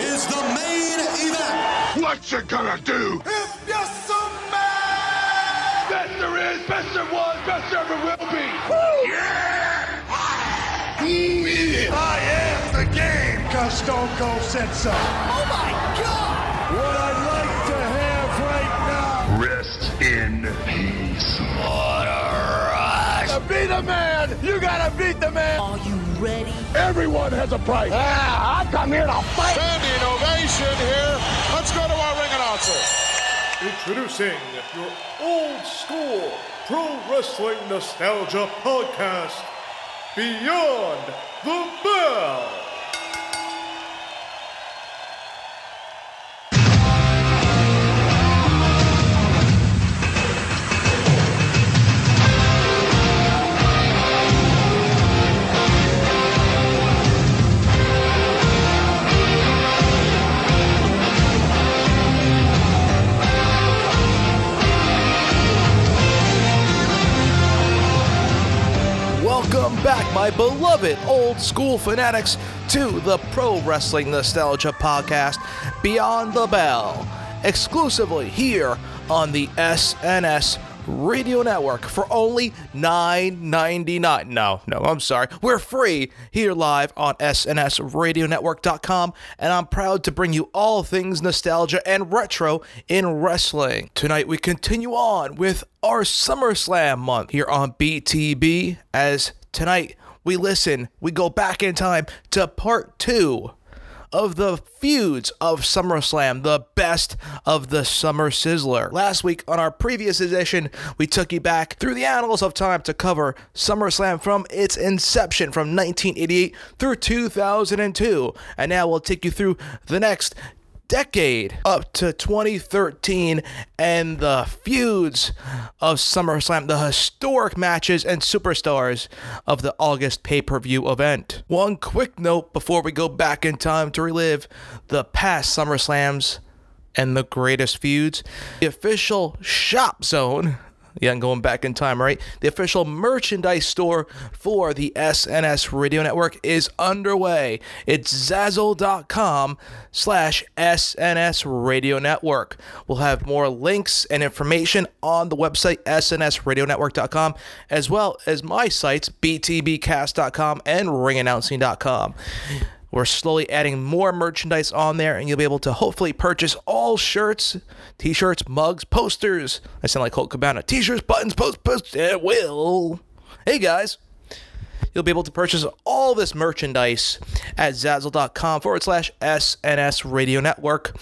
is the main event. What you gonna do? If you're some man, Best there is, best there was, best there ever will be. Yeah! Who is I am the game, cause Stone Cold said so. oh my God! What I'd like to have right now. Rest in peace. What a rush. To be the man, you gotta beat the man. Are you ready? Everyone has a price. Ah, I come here to fight. Standing ovation here. Let's go to our ring announcer. Introducing your old school pro wrestling nostalgia podcast, Beyond the Bell. My beloved old school fanatics, to the Pro Wrestling Nostalgia Podcast, Beyond the Bell, exclusively here on the SNS Radio Network for only $9.99. No, no, I'm sorry. We're free here live on SNSRadioNetwork.com, and I'm proud to bring you all things nostalgia and retro in wrestling. Tonight, we continue on with our SummerSlam month here on BTB, as tonight we listen, we go back in time to part two of the feuds of SummerSlam, the best of the Summer Sizzler. Last week on our previous edition, we took you back through the annals of time to cover SummerSlam from its inception from 1988 through 2002. And now we'll take you through the next decade up to 2013 and the feuds of SummerSlam, the historic matches and superstars of the August pay per view event. One quick note before we go back in time to relive the past SummerSlams and the greatest feuds. The official shop zone. Yeah, I'm going back in time, right? The official merchandise store for the SNS Radio Network is underway. It's Zazzle.com slash SNS Radio Network. We'll have more links and information on the website SNSRadioNetwork.com, as well as my sites, BTBcast.com and RingAnnouncing.com. We're slowly adding more merchandise on there, and you'll be able to hopefully purchase all shirts, t shirts, mugs, posters. I sound like Colt Cabana. T shirts, buttons, post, post. Yeah, will. Hey, guys. You'll be able to purchase all this merchandise at Zazzle.com forward slash SNS Radio Network.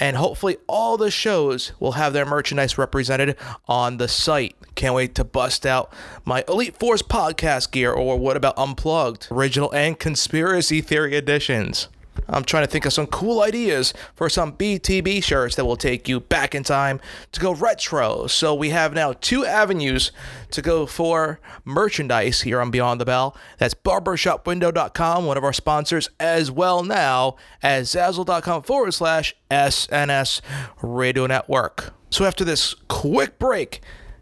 And hopefully, all the shows will have their merchandise represented on the site. Can't wait to bust out my Elite Force podcast gear, or what about Unplugged, original and conspiracy theory editions. I'm trying to think of some cool ideas for some BTB shirts that will take you back in time to go retro. So we have now two avenues to go for merchandise here on Beyond the Bell. That's barbershopwindow.com, one of our sponsors, as well now as Zazzle.com forward slash SNS Radio Network. So after this quick break,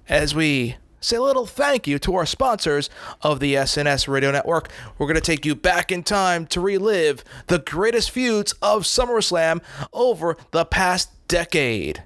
as we say a little thank you to our sponsors of the SNS Radio Network. We're going to take you back in time to relive the greatest feuds of SummerSlam over the past decade.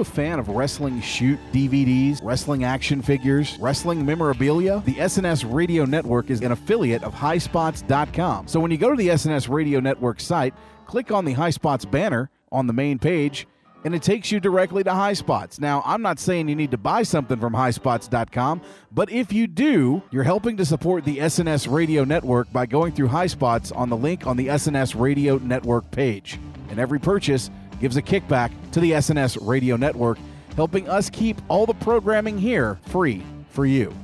A fan of wrestling shoot DVDs, wrestling action figures, wrestling memorabilia? The SNS Radio Network is an affiliate of highspots.com. So when you go to the SNS Radio Network site, click on the HighSpots banner on the main page and it takes you directly to High Spots. Now, I'm not saying you need to buy something from highspots.com, but if you do, you're helping to support the SNS Radio Network by going through High Spots on the link on the SNS Radio Network page. And every purchase gives a kickback to the SNS Radio Network, helping us keep all the programming here free for you.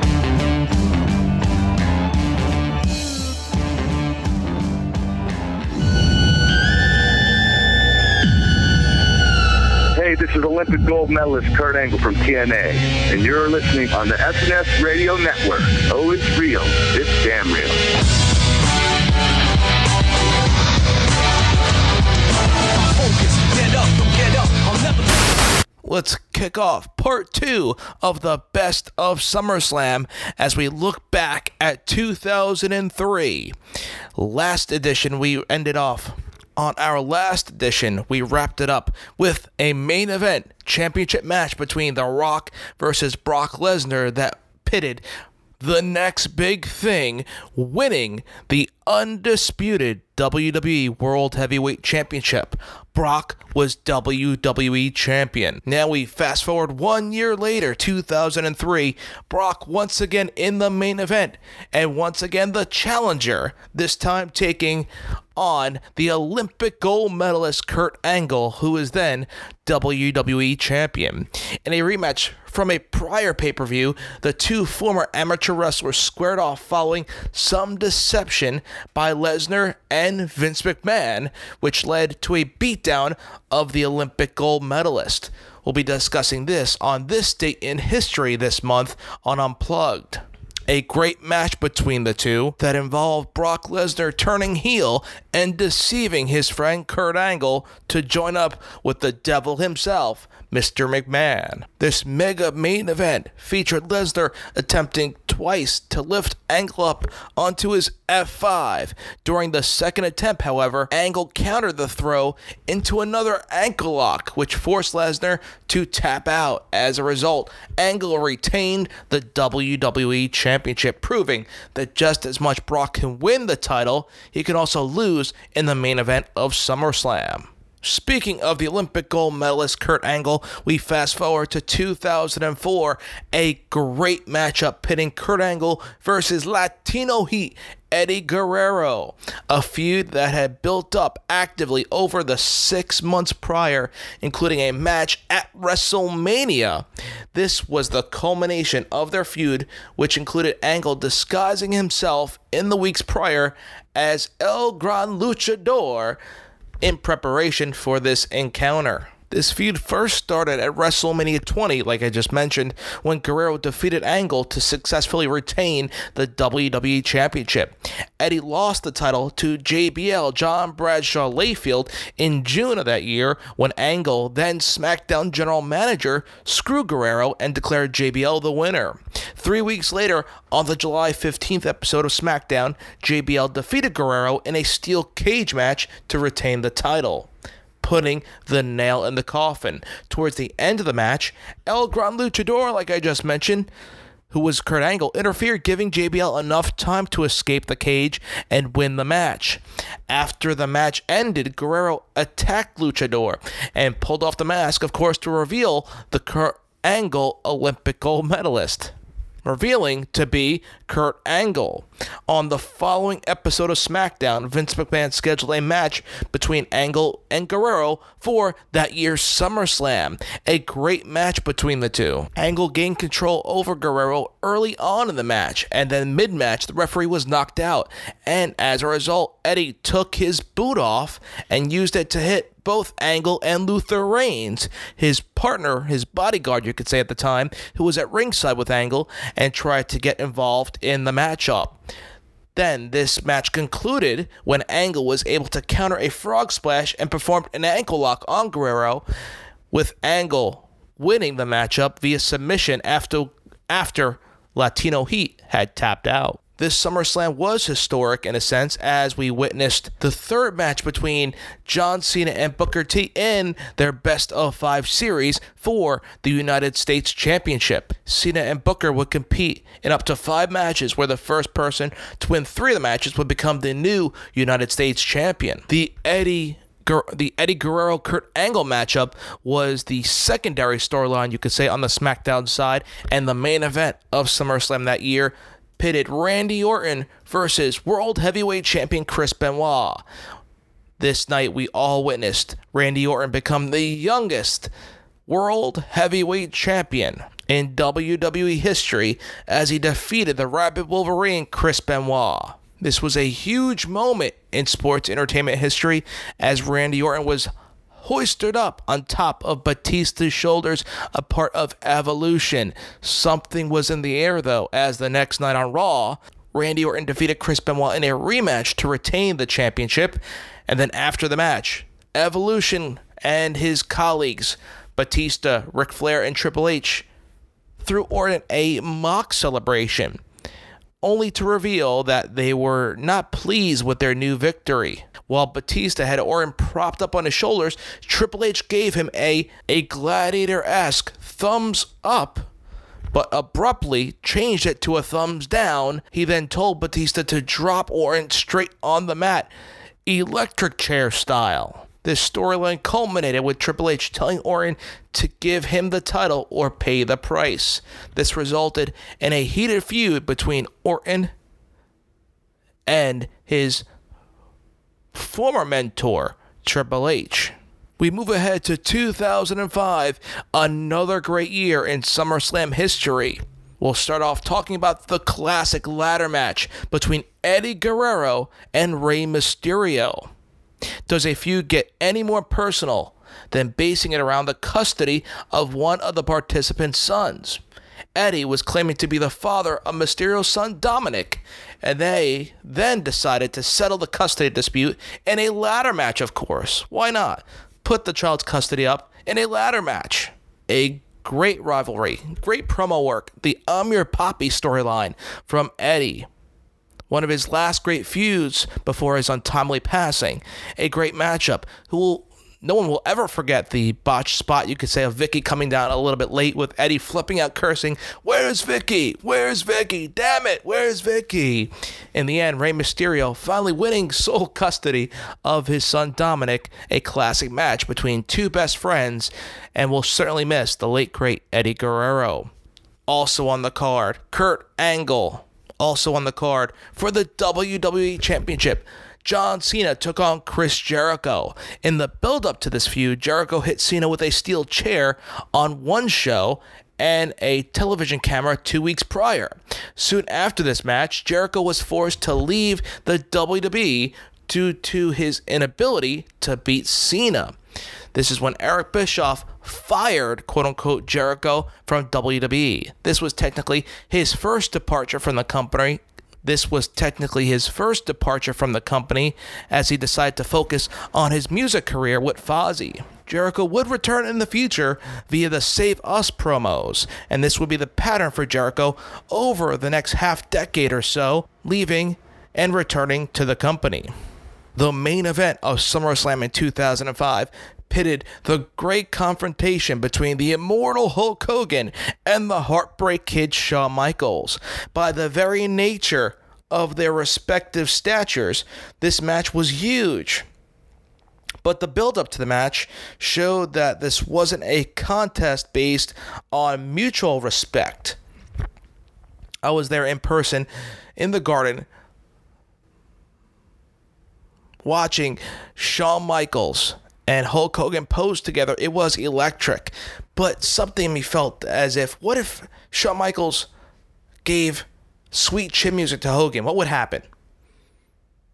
Hey, this is Olympic gold medalist Kurt Angle from TNA, and you're listening on the SNS Radio Network. Oh, it's real. It's damn real. Let's kick off part two of the best of SummerSlam as we look back at 2003. Last edition, we ended off on our last edition, we wrapped it up with a main event championship match between The Rock versus Brock Lesnar that pitted the next big thing, winning the undisputed WWE World Heavyweight Championship. Brock was WWE Champion. Now we fast forward one year later, 2003. Brock once again in the main event, and once again the challenger, this time taking on the Olympic gold medalist Kurt Angle, who is then WWE Champion. In a rematch from a prior pay per view, the two former amateur wrestlers squared off following some deception by Lesnar and Vince McMahon, which led to a beatdown of the Olympic gold medalist. We'll be discussing this on this date in history this month on Unplugged a great match between the two that involved Brock Lesnar turning heel and deceiving his friend Kurt Angle to join up with the devil himself, Mr. McMahon. This mega main event featured Lesnar attempting twice to lift Angle up onto his F5. During the second attempt, however, Angle countered the throw into another ankle lock, which forced Lesnar to tap out. As a result, Angle retained the WWE Championship, proving that just as much Brock can win the title, he can also lose in the main event of SummerSlam. Speaking of the Olympic gold medalist Kurt Angle, we fast forward to 2004, a great matchup pitting Kurt Angle versus Latino Heat Eddie Guerrero, a feud that had built up actively over the six months prior, including a match at WrestleMania. This was the culmination of their feud, which included Angle disguising himself in the weeks prior as El Gran Luchador in preparation for this encounter. This feud first started at WrestleMania 20, like I just mentioned, when Guerrero defeated Angle to successfully retain the WWE Championship. Eddie lost the title to JBL John Bradshaw Layfield in June of that year when Angle, then SmackDown general manager, screwed Guerrero and declared JBL the winner. Three weeks later, on the July 15th episode of SmackDown, JBL defeated Guerrero in a steel cage match to retain the title putting the nail in the coffin. Towards the end of the match, El Gran Luchador, like I just mentioned, who was Kurt Angle, interfered, giving JBL enough time to escape the cage and win the match. After the match ended, Guerrero attacked Luchador and pulled off the mask, of course, to reveal the Kurt Angle Olympic gold medalist revealing to be Kurt Angle. On the following episode of SmackDown, Vince McMahon scheduled a match between Angle and Guerrero for that year's SummerSlam. A great match between the two. Angle gained control over Guerrero early on in the match, and then mid match, the referee was knocked out. And as a result, Eddie took his boot off and used it to hit both Angle and Luther Reigns, his partner, his bodyguard, you could say at the time, who was at ringside with Angle and tried to get involved in the matchup. Then this match concluded when Angle was able to counter a frog splash and performed an ankle lock on Guerrero, with Angle winning the matchup via submission after after Latino Heat had tapped out. This SummerSlam was historic in a sense as we witnessed the third match between John Cena and Booker T in their best of five series for the United States Championship. Cena and Booker would compete in up to five matches where the first person to win three of the matches would become the new United States Champion. The Eddie the Eddie Guerrero Kurt Angle matchup was the secondary storyline, you could say, on the SmackDown side, and the main event of SummerSlam that year pitted Randy Orton versus World Heavyweight Champion Chris Benoit. This night, we all witnessed Randy Orton become the youngest World Heavyweight Champion in WWE history as he defeated the Rabid Wolverine Chris Benoit. This was a huge moment in sports entertainment history as Randy Orton was hoisted up on top of Batista's shoulders, a part of evolution. Something was in the air, though, as the next night on Raw, Randy Orton defeated Chris Benoit in a rematch to retain the championship. And then after the match, Evolution and his colleagues Batista, Ric Flair, and Triple H threw Orton a mock celebration, only to reveal that they were not pleased with their new victory. While Batista had Orton propped up on his shoulders, Triple H gave him a, a gladiator esque thumbs up, but abruptly changed it to a thumbs down. He then told Batista to drop Orton straight on the mat, electric chair style. This storyline culminated with Triple H telling Orton to give him the title or pay the price. This resulted in a heated feud between Orton and his former mentor, Triple H. We move ahead to 2005, another great year in SummerSlam history. We'll start off talking about the classic ladder match between Eddie Guerrero and Rey Mysterio. Does a feud get any more personal than basing it around the custody of one of the participants' sons? Eddie was claiming to be the father of Mysterio's son Dominic, and they then decided to settle the custody dispute in a ladder match, of course. Why not? Put the child's custody up in a ladder match. A great rivalry, great promo work, the I'm Your Poppy storyline from Eddie one of his last great feuds before his untimely passing. A great matchup. Who will no one will ever forget the botched spot you could say of Vickie coming down a little bit late with Eddie flipping out cursing, Where's Vickie? Where's Vickie? Damn it, where's Vickie? In the end, Rey Mysterio finally winning sole custody of his son Dominic, a classic match between two best friends, and will certainly miss the late great Eddie Guerrero. Also on the card, Kurt Angle also on the card for the WWE Championship. John Cena took on Chris Jericho. In the build up to this feud, Jericho hit Cena with a steel chair on one show and a television camera two weeks prior. Soon after this match, Jericho was forced to leave the WWE due to his inability to beat Cena. This is when Eric Bischoff fired quote unquote Jericho from WWE. This was technically his first departure from the company. This was technically his first departure from the company as he decided to focus on his music career with Fozzy. Jericho would return in the future via the Save Us promos, and this would be the pattern for Jericho over the next half decade or so, leaving and returning to the company. The main event of SummerSlam in 2005 pitted the great confrontation between the immortal Hulk Hogan and the Heartbreak Kid Shawn Michaels. By the very nature of their respective statures, this match was huge. But the build up to the match showed that this wasn't a contest based on mutual respect. I was there in person in the garden watching Shawn Michaels and Hulk Hogan posed together, it was electric. But something me felt as if, what if Shawn Michaels gave sweet chin music to Hogan? What would happen?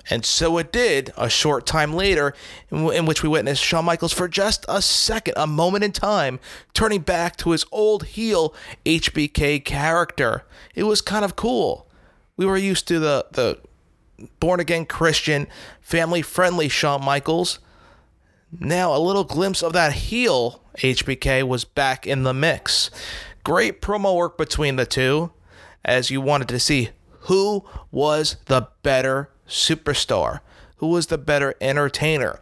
And so it did a short time later, in, which we witnessed Shawn Michaels for just a second, a moment in time, turning back to his old heel HBK character. It was kind of cool. We were used to the, the born again Christian, family friendly Shawn Michaels now, a little glimpse of that heel HBK was back in the mix. Great promo work between the two, as you wanted to see who was the better superstar, who was the better entertainer.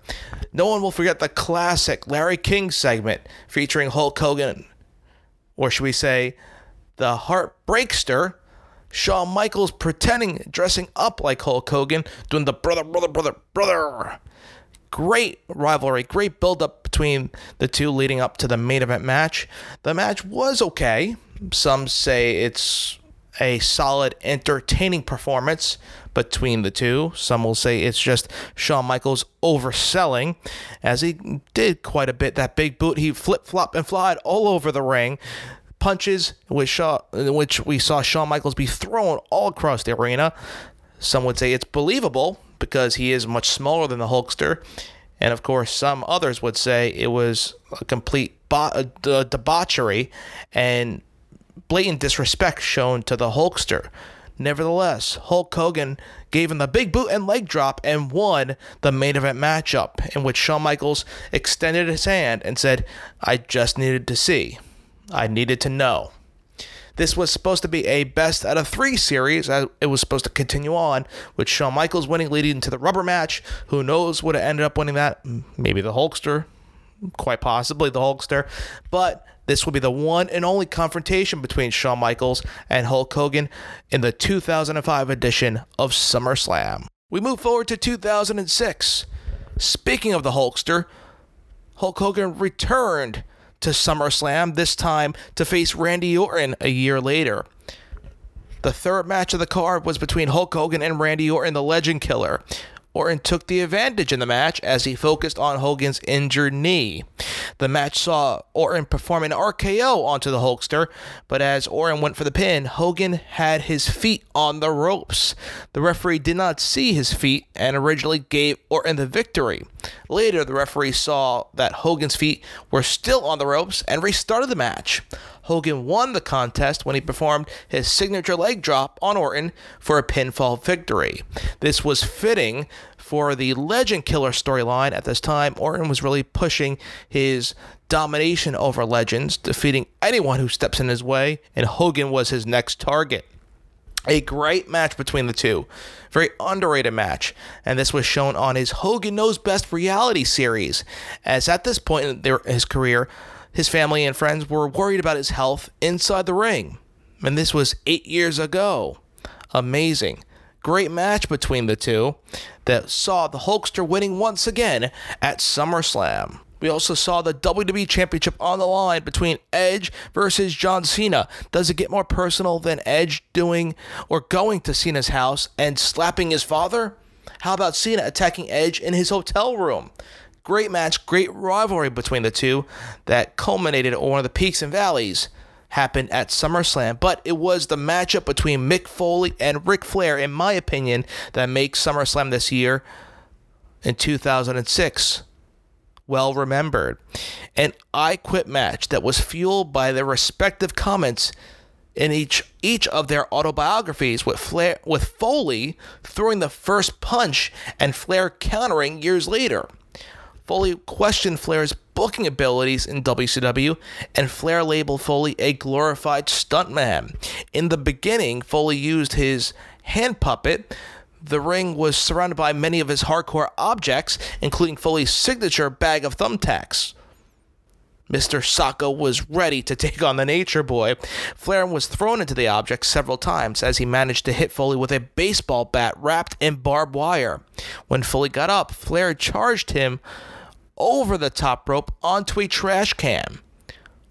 No one will forget the classic Larry King segment featuring Hulk Hogan, or should we say, the Heartbreakster. Shawn Michaels pretending, dressing up like Hulk Hogan, doing the brother, brother, brother, brother great rivalry, great build up between the two leading up to the main event match. The match was okay. Some say it's a solid, entertaining performance between the two. Some will say it's just Shawn Michaels overselling, as he did quite a bit. That big boot, he flip flop and flied all over the ring. Punches, which, Shaw, which we saw Shawn Michaels be thrown all across the arena. Some would say it's believable because he is much smaller than the Hulkster. And of course, some others would say it was a complete bo- debauchery and blatant disrespect shown to the Hulkster. Nevertheless, Hulk Hogan gave him the big boot and leg drop and won the main event matchup, in which Shawn Michaels extended his hand and said, I just needed to see. I needed to know. This was supposed to be a best out of three series. It was supposed to continue on with Shawn Michaels winning, leading into the rubber match. Who knows would have ended up winning that? Maybe the Hulkster, quite possibly the Hulkster. But this will be the one and only confrontation between Shawn Michaels and Hulk Hogan in the 2005 edition of SummerSlam. We move forward to 2006. Speaking of the Hulkster, Hulk Hogan returned to SummerSlam, this time to face Randy Orton a year later. The third match of the card was between Hulk Hogan and Randy Orton, the Legend Killer. Orton took the advantage in the match as he focused on Hogan's injured knee. The match saw Orton perform an RKO onto the Hulkster, but as Orton went for the pin, Hogan had his feet on the ropes. The referee did not see his feet and originally gave Orton the victory. Later, the referee saw that Hogan's feet were still on the ropes and restarted the match. Hogan won the contest when he performed his signature leg drop on Orton for a pinfall victory. This was fitting for the Legend Killer storyline at this time. Orton was really pushing his domination over Legends, defeating anyone who steps in his way, and Hogan was his next target. A great match between the two. Very underrated match. And this was shown on his Hogan Knows Best reality series. As at this point in their, his career, his family and friends were worried about his health inside the ring. And this was eight years ago. Amazing. Great match between the two that saw the Hulkster winning once again at SummerSlam. We also saw the WWE Championship on the line between Edge versus John Cena. Does it get more personal than Edge doing or going to Cena's house and slapping his father? How about Cena attacking Edge in his hotel room? Great match, great rivalry between the two that culminated at one of the peaks and valleys happened at SummerSlam, but it was the matchup between Mick Foley and Ric Flair, in my opinion, that makes SummerSlam this year in 2006 well remembered. An I Quit match that was fueled by their respective comments in each each of their autobiographies with Flair with Foley throwing the first punch and Flair countering years later. Foley questioned Flair's booking abilities in WCW, and Flair labeled Foley a glorified stuntman. In the beginning, Foley used his hand puppet. The ring was surrounded by many of his hardcore objects, including Foley's signature bag of thumbtacks. Mr. Socko was ready to take on the Nature Boy. Flair was thrown into the object several times as he managed to hit Foley with a baseball bat wrapped in barbed wire. When Foley got up, Flair charged him over the top rope onto a trash can.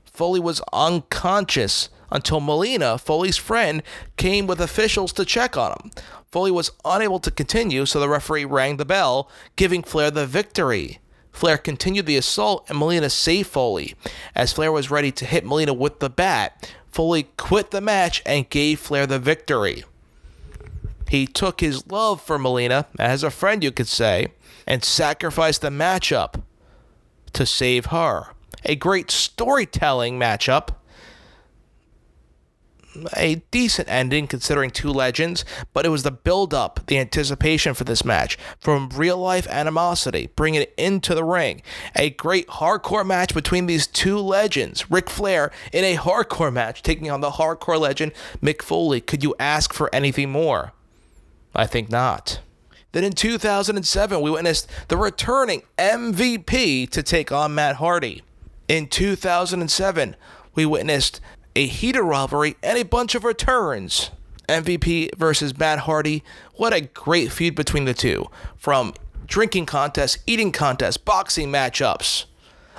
Foley was unconscious until Melina, Foley's friend, came with officials to check on him. Foley was unable to continue, so the referee rang the bell, giving Flair the victory. Flair continued the assault and Melina saved Foley. As Flair was ready to hit Melina with the bat, Foley quit the match and gave Flair the victory. He took his love for Melina, as a friend you could say, and sacrificed the matchup to save her. A great storytelling matchup. A decent ending considering two legends, but it was the build up, the anticipation for this match, from real life animosity, bringing it into the ring. A great hardcore match between these two legends. Ric Flair in a hardcore match taking on the hardcore legend Mick Foley. Could you ask for anything more? I think not. Then in 2007, we witnessed the returning MVP to take on Matt Hardy. In 2007, we witnessed a heated rivalry and a bunch of returns. MVP versus Matt Hardy. What a great feud between the two. From drinking contests, eating contests, boxing matchups.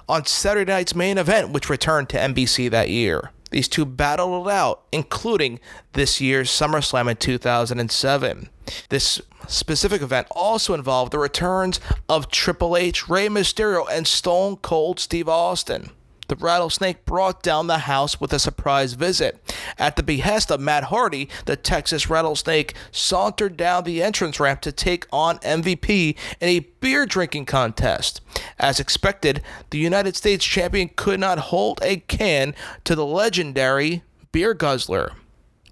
On Saturday night's main event, which returned to NBC that year. These two battled it out, including this year's SummerSlam in 2007. This specific event also involved the returns of Triple H, Rey Mysterio, and Stone Cold Steve Austin. The rattlesnake brought down the house with a surprise visit. At the behest of Matt Hardy, the Texas rattlesnake sauntered down the entrance ramp to take on MVP in a beer drinking contest. As expected, the United States champion could not hold a can to the legendary beer guzzler.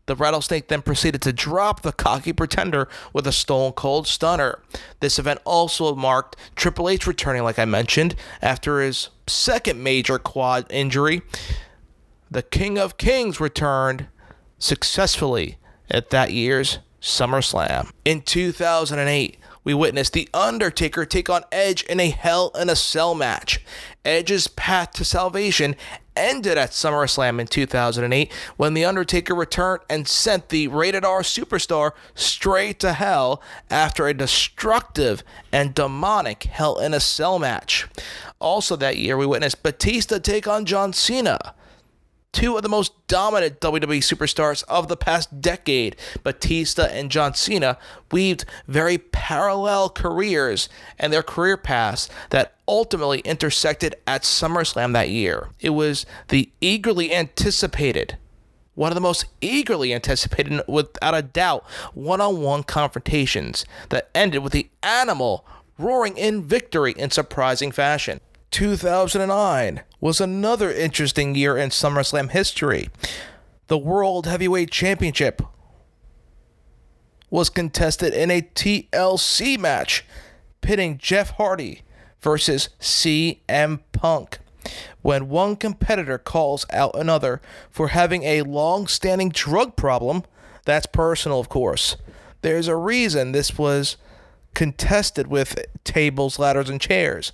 The Rattlesnake then proceeded to drop the cocky pretender with a stone cold stunner. This event also marked Triple H returning, like I mentioned, after his second major quad injury. The King of Kings returned successfully at that year's SummerSlam. In 2008, we witnessed The Undertaker take on Edge in a Hell in a Cell match. Edge's path to salvation ended at SummerSlam in 2008 when The Undertaker returned and sent the rated R superstar straight to hell after a destructive and demonic Hell in a Cell match. Also, that year, we witnessed Batista take on John Cena two of the most dominant WWE superstars of the past decade, Batista and John Cena, weaved very parallel careers and their career paths that ultimately intersected at SummerSlam that year. It was the eagerly anticipated one of the most eagerly anticipated, without a doubt, one on one confrontations that ended with the animal roaring in victory in surprising fashion. 2009 was another interesting year in SummerSlam history. The World Heavyweight Championship was contested in a TLC match pitting Jeff Hardy versus CM Punk. When one competitor calls out another for having a long standing drug problem, that's personal, of course. There's a reason this was contested with tables, ladders, and chairs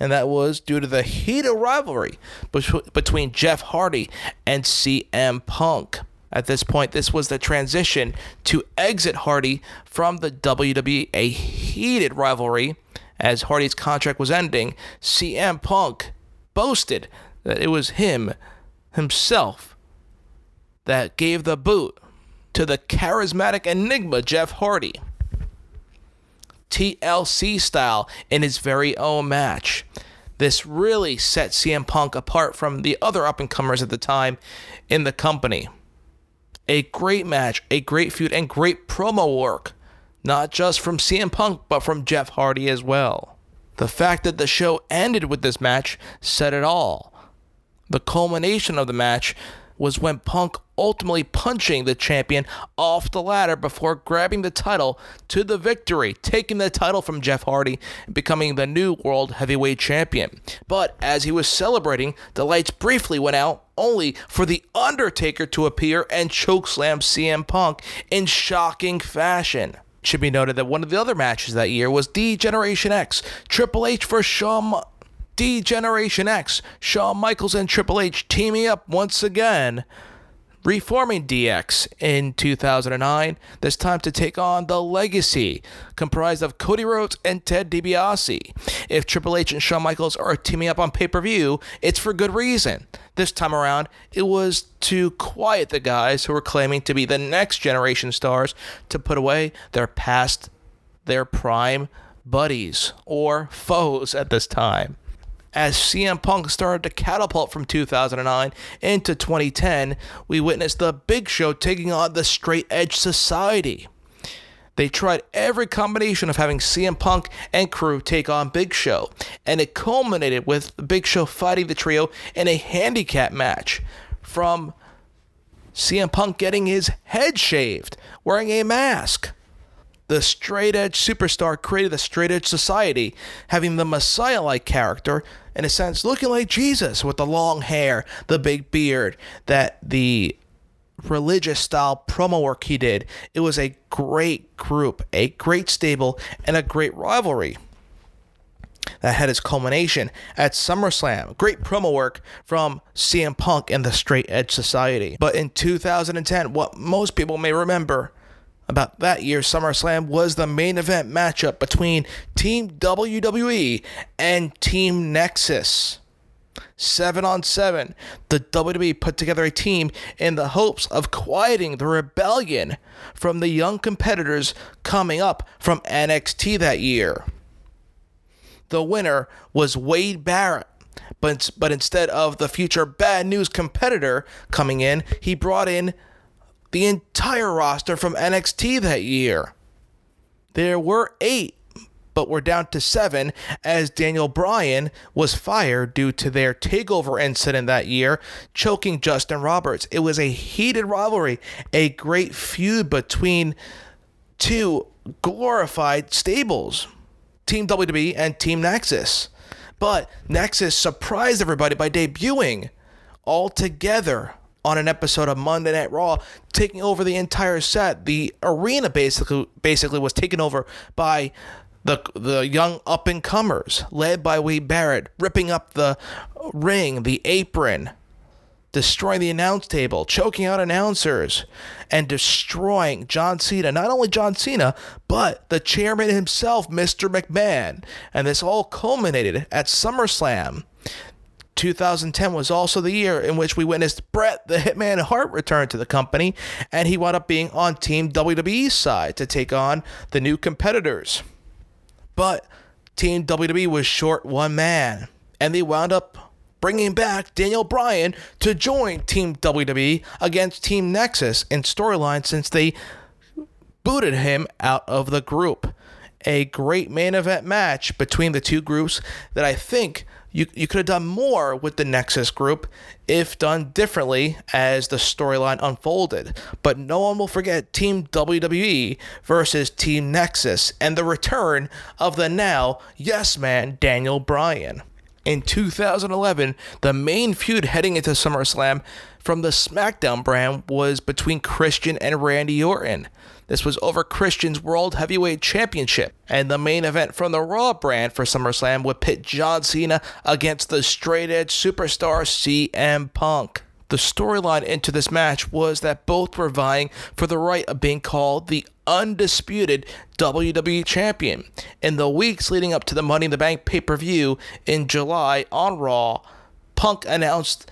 and that was due to the heated rivalry between Jeff Hardy and CM Punk. At this point, this was the transition to exit Hardy from the WWE, a heated rivalry. As Hardy's contract was ending, CM Punk boasted that it was him himself that gave the boot to the charismatic enigma Jeff Hardy. TLC style in his very own match. This really set CM Punk apart from the other up and comers at the time in the company. A great match, a great feud, and great promo work, not just from CM Punk, but from Jeff Hardy as well. The fact that the show ended with this match said it all. The culmination of the match was when Punk ultimately punching the champion off the ladder before grabbing the title to the victory, taking the title from Jeff Hardy and becoming the new World Heavyweight Champion. But as he was celebrating, the lights briefly went out, only for The Undertaker to appear and chokeslam CM Punk in shocking fashion. should be noted that one of the other matches that year was D Generation X, Triple H for Shawn D Generation X, Shawn Michaels and Triple H teaming up once again, reforming DX in 2009, this time to take on The Legacy, comprised of Cody Rhodes and Ted DiBiase. If Triple H and Shawn Michaels are teaming up on pay per view, it's for good reason. This time around, it was to quiet the guys who were claiming to be the next generation stars to put away their past, their prime buddies or foes at this time as CM Punk started to catapult from 2009 into 2010, we witnessed the Big Show taking on the Straight Edge Society. They tried every combination of having CM Punk and crew take on Big Show, and it culminated with Big Show fighting the trio in a handicap match. From CM Punk getting his head shaved, wearing a mask, the straight edge superstar created the straight edge society, having the Messiah like character, in a sense, looking like Jesus with the long hair, the big beard, that the religious style promo work he did. It was a great group, a great stable, and a great rivalry. That had its culmination at SummerSlam. Great promo work from CM Punk and the Straight Edge Society. But in 2010, what most people may remember about that year's SummerSlam was the main event matchup between Team WWE and Team Nexus. Seven on seven, the WWE put together a team in the hopes of quieting the rebellion from the young competitors coming up from NXT that year. The winner was Wade Barrett, but, but instead of the future bad news competitor coming in, he brought in the entire roster from NXT that year. There were eight, but we're down to seven as Daniel Bryan was fired due to their takeover incident that year, choking Justin Roberts. It was a heated rivalry, a great feud between two glorified stables Team WWE and Team Nexus. But Nexus surprised everybody by debuting all together on an episode of Monday Night Raw, taking over the entire set. The arena basically basically was taken over by the the young up and comers, led by Wade Barrett, ripping up the ring, the apron, destroying the announce table, choking out announcers, and destroying John Cena. Not only John Cena, but the chairman himself, Mr. McMahon. And this all culminated at SummerSlam. 2010 was also the year in which we witnessed Bret the Hitman Hart return to the company, and he wound up being on Team WWE's side to take on the new competitors. But Team WWE was short one man, and they wound up bringing back Daniel Bryan to join Team WWE against Team Nexus in storyline since they booted him out of the group. A great main event match between the two groups that I think you, you could have done more with the Nexus group if done differently as the storyline unfolded. But no one will forget Team WWE versus Team Nexus and the return of the now yes man Daniel Bryan. In 2011, the main feud heading into SummerSlam from the SmackDown brand was between Christian and Randy Orton. This was over Christian's World Heavyweight Championship. And the main event from the Raw brand for SummerSlam would pit John Cena against the straight edge superstar CM Punk. The storyline into this match was that both were vying for the right of being called the undisputed WWE Champion. In the weeks leading up to the Money in the Bank pay per view in July on Raw, Punk announced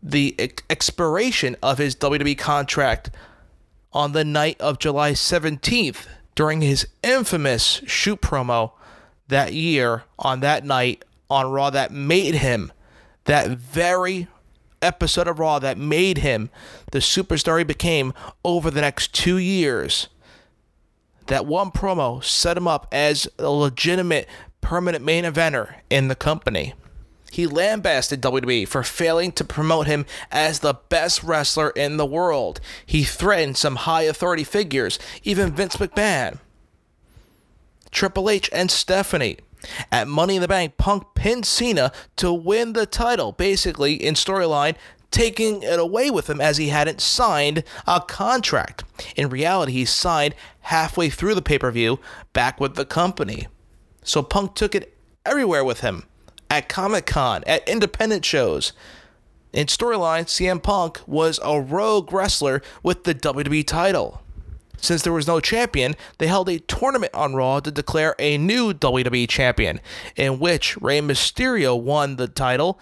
the expiration of his WWE contract on the night of July 17th during his infamous shoot promo that year on that night on Raw that made him that very episode of Raw that made him the superstar he became over the next two years. That one promo set him up as a legitimate permanent main eventer in the company. He lambasted WWE for failing to promote him as the best wrestler in the world. He threatened some high authority figures, even Vince McMahon, Triple H, and Stephanie. At Money in the Bank, Punk pinned Cena to win the title, basically in storyline, taking it away with him as he hadn't signed a contract. In reality, he signed halfway through the pay per view back with the company. So Punk took it everywhere with him at Comic Con, at independent shows. In storyline, CM Punk was a rogue wrestler with the WWE title. Since there was no champion, they held a tournament on Raw to declare a new WWE champion, in which Rey Mysterio won the title,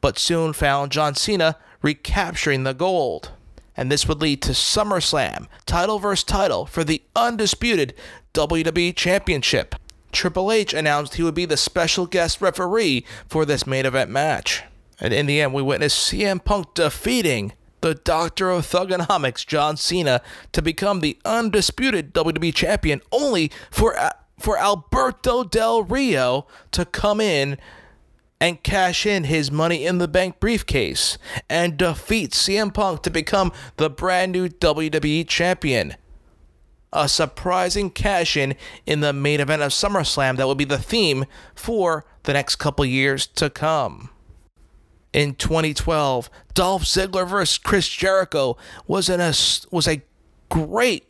but soon found John Cena recapturing the gold. And this would lead to SummerSlam, title versus title for the undisputed WWE Championship. Triple H announced he would be the special guest referee for this main event match. And in the end, we witnessed CM Punk defeating the Doctor of Thuganomics, John Cena, to become the undisputed WWE champion, only for for Alberto Del Rio to come in and cash in his Money in the Bank briefcase and defeat CM Punk to become the brand new WWE champion a surprising cash in in the main event of SummerSlam that will be the theme for the next couple years to come. In 2012, Dolph Ziggler versus Chris Jericho was a was a great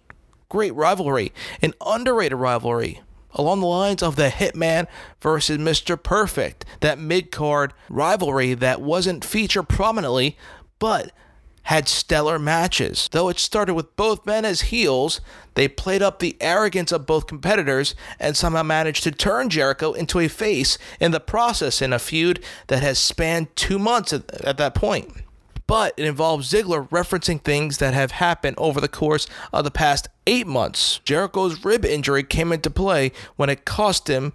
great rivalry, an underrated rivalry along the lines of the Hitman versus Mr. Perfect, that mid card rivalry that wasn't featured prominently, but had stellar matches. Though it started with both men as heels, they played up the arrogance of both competitors and somehow managed to turn Jericho into a face in the process in a feud that has spanned two months at, at that point. But it involves Ziggler referencing things that have happened over the course of the past eight months. Jericho's rib injury came into play when it cost him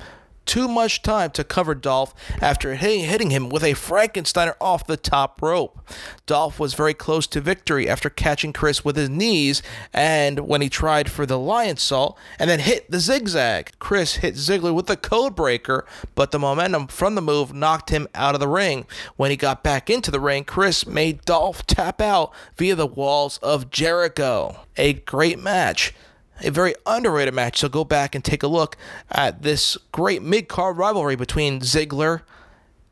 too much time to cover Dolph after hitting, him with a Frankensteiner off the top rope. Dolph was very close to victory after catching Chris with his knees and when he tried for the Lionsault and then hit the zigzag. Chris hit Ziggler with the code breaker, but the momentum from the move knocked him out of the ring. When he got back into the ring, Chris made Dolph tap out via the walls of Jericho. A great match a very underrated match. So go back and take a look at this great mid card rivalry between Ziggler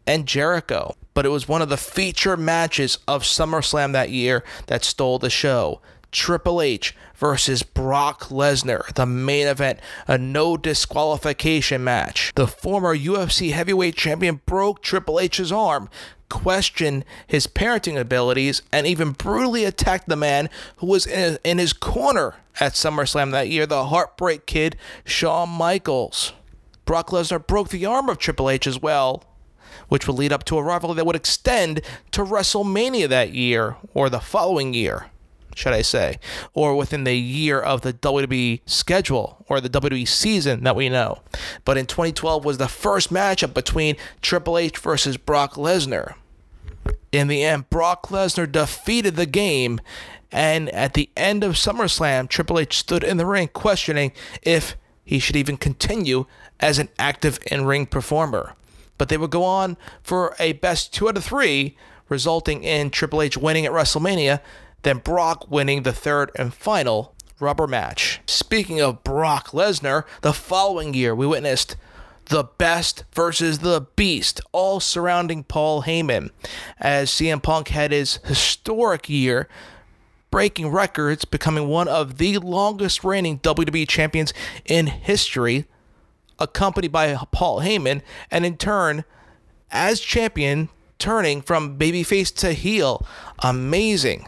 and Jericho. But it was one of the feature matches of SummerSlam that year that stole the show. Triple H versus Brock Lesnar, the main event, a no disqualification match. The former UFC heavyweight champion broke Triple H's arm, questioned his parenting abilities, and even brutally attacked the man who was in, his corner at SummerSlam that year, the Heartbreak Kid, Shawn Michaels. Brock Lesnar broke the arm of Triple H as well, which would lead up to a rivalry that would extend to WrestleMania that year or the following year should I say, or within the year of the WWE schedule or the WWE season that we know. But in 2012 was the first matchup between Triple H versus Brock Lesnar. In the end, Brock Lesnar defeated the game, and at the end of SummerSlam, Triple H stood in the ring questioning if he should even continue as an active in ring performer. But they would go on for a best two out of three, resulting in Triple H winning at WrestleMania then Brock winning the third and final rubber match. Speaking of Brock Lesnar, the following year we witnessed the best versus the beast, all surrounding Paul Heyman, as CM Punk had his historic year, breaking records, becoming one of the longest reigning WWE champions in history, accompanied by Paul Heyman, and in turn, as champion, turning from babyface to heel. Amazing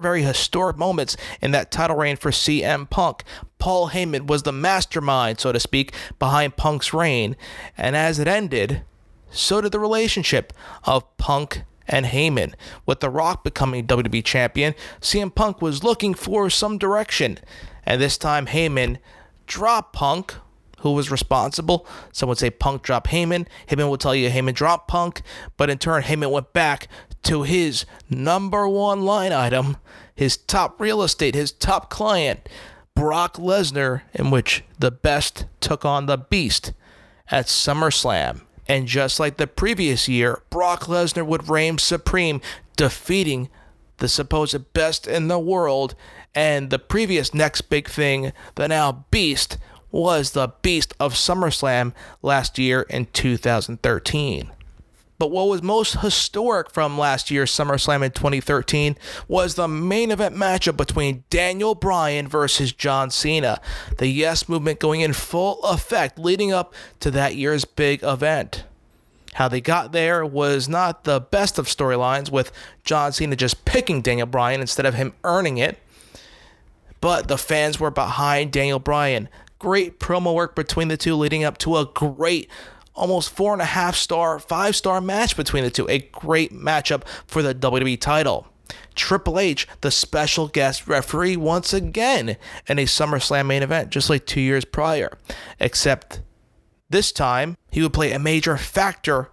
very historic moments in that title reign for CM Punk. Paul Heyman was the mastermind, so to speak, behind Punk's reign, and as it ended, so did the relationship of Punk and Heyman. With The Rock becoming WWE champion, CM Punk was looking for some direction, and this time Heyman dropped Punk. Who was responsible? Some would say Punk dropped Heyman. Heyman would tell you Heyman dropped Punk, but in turn, Heyman went back to his number one line item, his top real estate, his top client, Brock Lesnar, in which the best took on the beast at SummerSlam. And just like the previous year, Brock Lesnar would reign supreme, defeating the supposed best in the world. And the previous next big thing, the now beast, was the beast of SummerSlam last year in 2013. But what was most historic from last year's SummerSlam in 2013 was the main event matchup between Daniel Bryan versus John Cena. The Yes movement going in full effect leading up to that year's big event. How they got there was not the best of storylines, with John Cena just picking Daniel Bryan instead of him earning it. But the fans were behind Daniel Bryan. Great promo work between the two, leading up to a great almost four and a half star, five star match between the two. A great matchup for the WWE title. Triple H, the special guest referee, once again in a SummerSlam main event, just like two years prior. Except this time, he would play a major factor,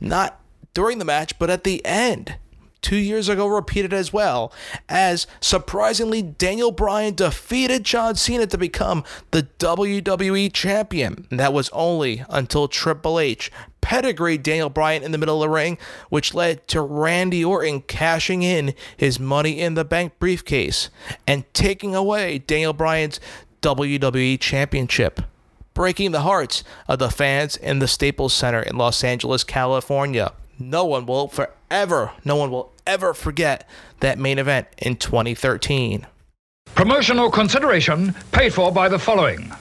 not during the match, but at the end two years ago repeated as well, as surprisingly, Daniel Bryan defeated John Cena to become the WWE Champion. And that was only until Triple H pedigreed Daniel Bryan in the middle of the ring, which led to Randy Orton cashing in his Money in the Bank briefcase and taking away Daniel Bryan's WWE Championship breaking the hearts of the fans in the Staples Center in Los Angeles, California. No one will forever, no one will ever forget that main event in 2013. Promotional consideration paid for by the following.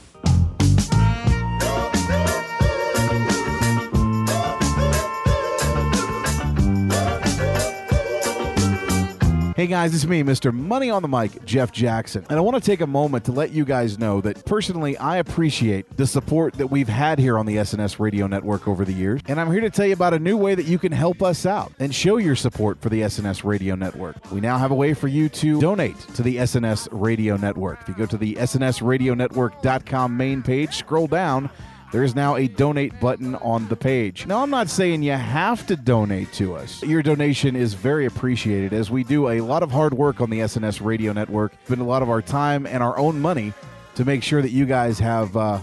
Hey guys, it's me, Mr. Money on the Mic, Jeff Jackson. And I want to take a moment to let you guys know that personally, I appreciate the support that we've had here on the SNS Radio Network over the years. And I'm here to tell you about a new way that you can help us out and show your support for the SNS Radio Network. We now have a way for you to donate to the SNS Radio Network. If you go to the SNSRadioNetwork.com main page, scroll down, there is now a donate button on the page. Now, I'm not saying you have to donate to us. Your donation is very appreciated as we do a lot of hard work on the SNS Radio Network, spend a lot of our time and our own money to make sure that you guys have uh,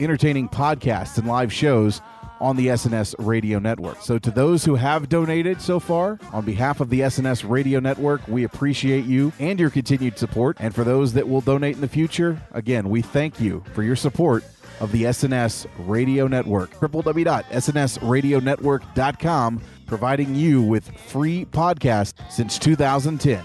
entertaining podcasts and live shows on the SNS Radio Network. So, to those who have donated so far, on behalf of the SNS Radio Network, we appreciate you and your continued support. And for those that will donate in the future, again, we thank you for your support of the SNS Radio Network. www.snsradionetwork.com, providing you with free podcasts since 2010.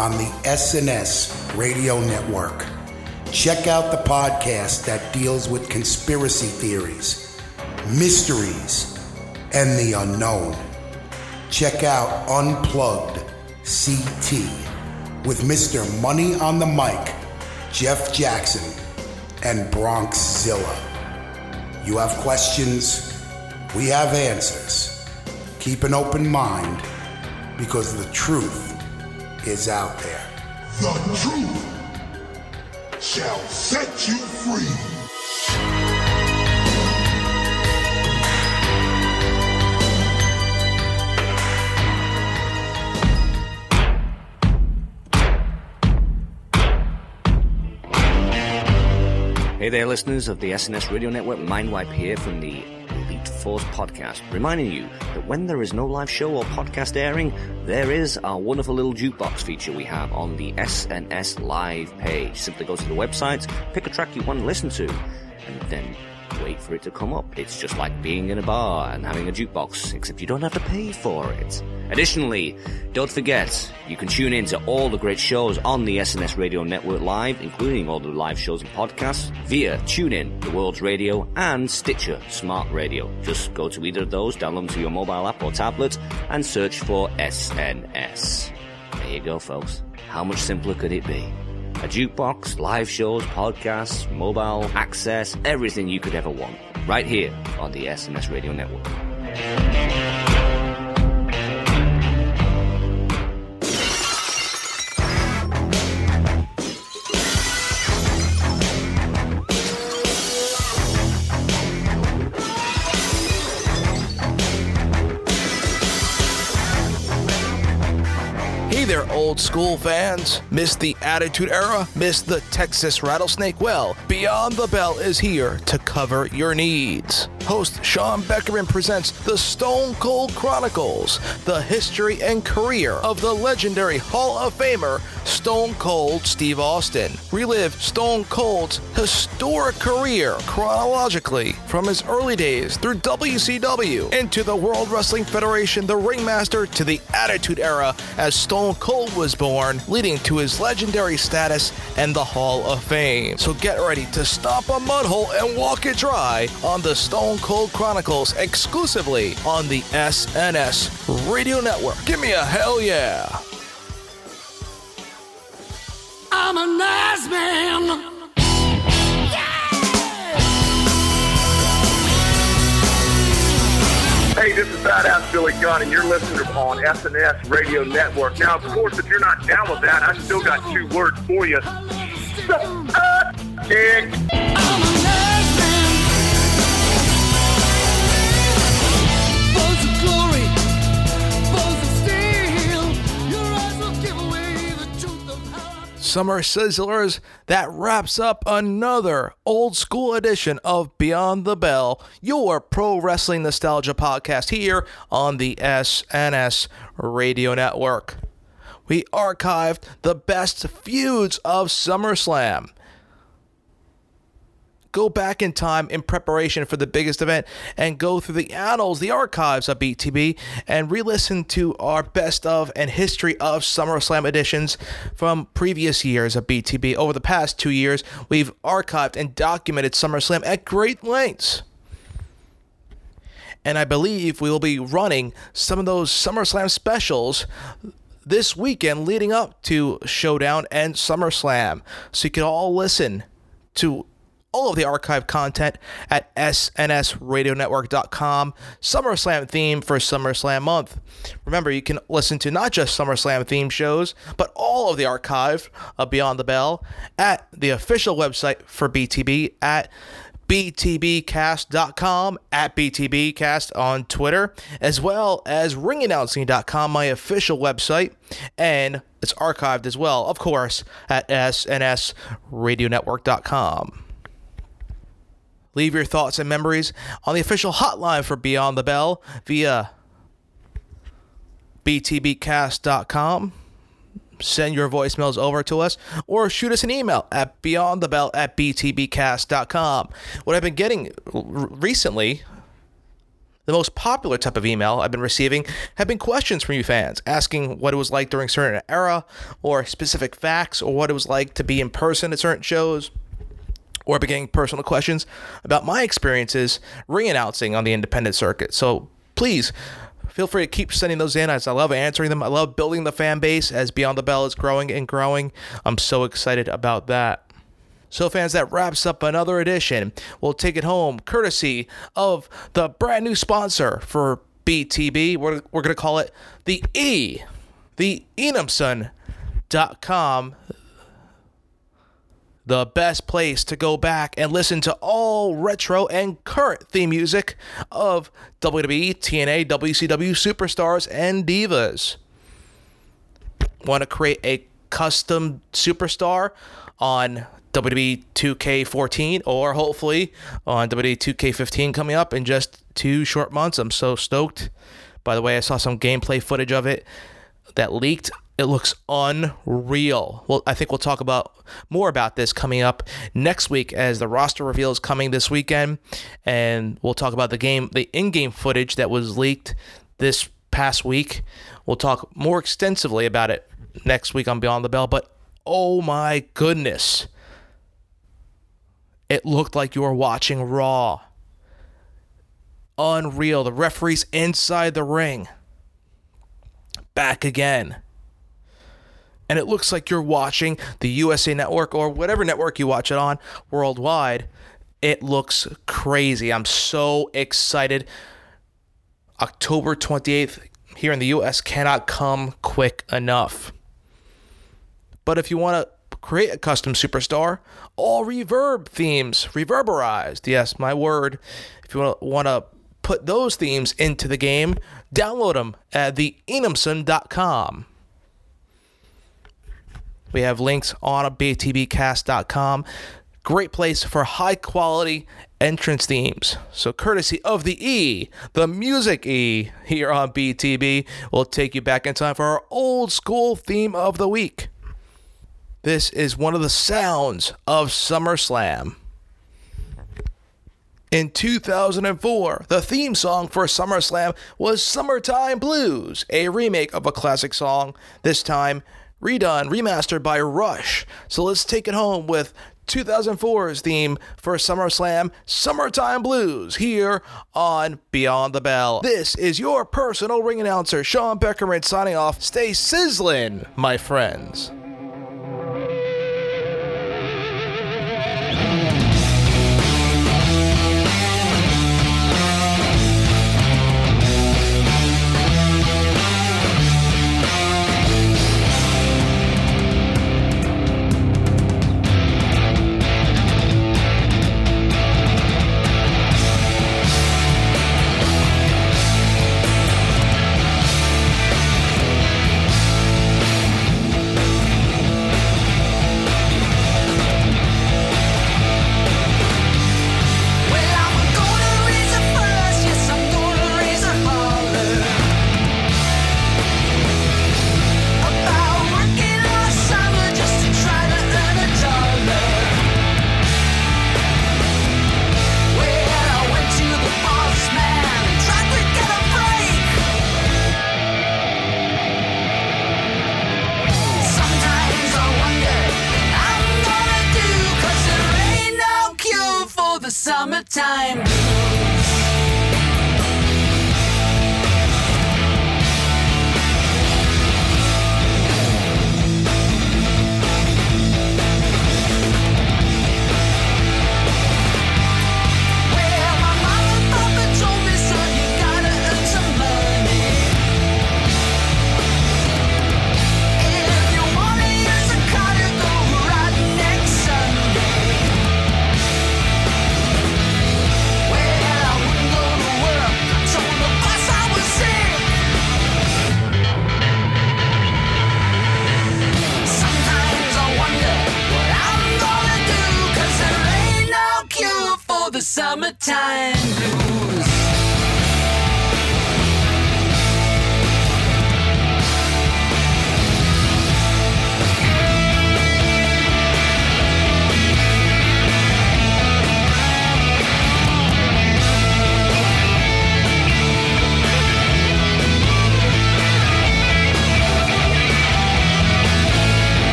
On the SNS Radio Network. Check out the podcast that deals with conspiracy theories, mysteries, and the unknown. Check out Unplugged CT with Mr. Money on the Mic, Jeff Jackson, and Bronxzilla. You have questions, we have answers. Keep an open mind because the truth is out there. The truth shall set you free. Hey there, listeners of the SNS Radio Network. Mindwipe here from the Force podcast, reminding you that when there is no live show or podcast airing, there is our wonderful little jukebox feature we have on the SNS Live page. Simply go to the website, pick a track you want to listen to, and then wait for it to come up. It's just like being in a bar and having a jukebox, except you don't have to pay for it. Additionally, don't forget, you can tune in to all the great shows on the SNS Radio Network Live, including all the live shows and podcasts, via TuneIn, the World's Radio, and Stitcher Smart Radio. Just go to either of those, download them to your mobile app or tablet, and search for SNS. There you go, folks. How much simpler could it be? A jukebox, live shows, podcasts, mobile access, everything you could ever want. Right here on the SNS Radio Network. Old school fans. Miss the Attitude Era? Miss the Texas Rattlesnake? Well, Beyond the Bell is here to cover your needs. Host Sean Beckerman presents the Stone Cold Chronicles, the history and career of the legendary Hall of Famer Stone Cold Steve Austin. Relive Stone Cold's historic career chronologically from his early days through WCW into the World Wrestling Federation, the Ringmaster, to the Attitude Era as Stone Cold was born, leading to his legendary status and the Hall of Fame. So get ready to stomp a mud hole and walk it dry on the Stone Cold Chronicles exclusively on the SNS Radio Network. Give me a hell yeah! I'm a nice man. Hey, this is Badass Billy Gunn, and you're listening to on SNS Radio Network. Now, of course, if you're not down with that, I still got two words for you. Dick. Summer Sizzlers, that wraps up another old school edition of Beyond the Bell, your pro wrestling nostalgia podcast here on the SNS Radio Network. We archived the best feuds of SummerSlam. Go back in time in preparation for the biggest event and go through the annals, the archives of BTB, and re listen to our best of and history of SummerSlam editions from previous years of BTB. Over the past two years, we've archived and documented SummerSlam at great lengths. And I believe we will be running some of those SummerSlam specials this weekend leading up to Showdown and SummerSlam. So you can all listen to all of the archive content at snsradionetwork.com. SummerSlam theme for SummerSlam month. Remember, you can listen to not just SummerSlam theme shows, but all of the archive of Beyond the Bell at the official website for BTB at btbcast.com at btbcast on Twitter, as well as ringannouncing.com, my official website, and it's archived as well, of course, at snsradionetwork.com. Leave your thoughts and memories on the official hotline for Beyond the Bell via btbcast.com. Send your voicemails over to us or shoot us an email at beyondthebell at btbcast.com. What I've been getting recently, the most popular type of email I've been receiving have been questions from you fans asking what it was like during certain era or specific facts or what it was like to be in person at certain shows or beginning personal questions about my experiences ring announcing on the independent circuit. So please feel free to keep sending those in I love answering them. I love building the fan base as Beyond the Bell is growing and growing. I'm so excited about that. So, fans, that wraps up another edition. We'll take it home courtesy of the brand new sponsor for BTB. We're, we're going to call it the E, the Enumson.com the best place to go back and listen to all retro and current theme music of WWE, TNA, WCW superstars, and divas. Want to create a custom superstar on WWE 2K14 or hopefully on WWE 2K15 coming up in just two short months? I'm so stoked. By the way, I saw some gameplay footage of it that leaked it looks unreal. Well, I think we'll talk about more about this coming up next week as the roster reveal is coming this weekend, and we'll talk about the game, the in-game footage that was leaked this past week. We'll talk more extensively about it next week on Beyond the Bell. But oh my goodness, it looked like you were watching Raw. Unreal. The referees inside the ring. Back again and it looks like you're watching the USA Network or whatever network you watch it on worldwide. It looks crazy. I'm so excited. October 28th here in the US cannot come quick enough. But if you want to create a custom superstar, all reverb themes, reverberized, yes, my word. If you want to put those themes into the game, download them at theenumson.com. We have links on btbcast.com. Great place for high quality entrance themes. So, courtesy of the E, the Music E, here on BTB, we'll take you back in time for our old school theme of the week. This is one of the sounds of SummerSlam. In 2004, the theme song for SummerSlam was Summertime Blues, a remake of a classic song, this time redone, remastered by Rush. So let's take it home with 2004's theme for SummerSlam Summertime Blues here on Beyond the Bell. This is your personal ring announcer, Sean Beckerman, signing off. Stay sizzling, my friends.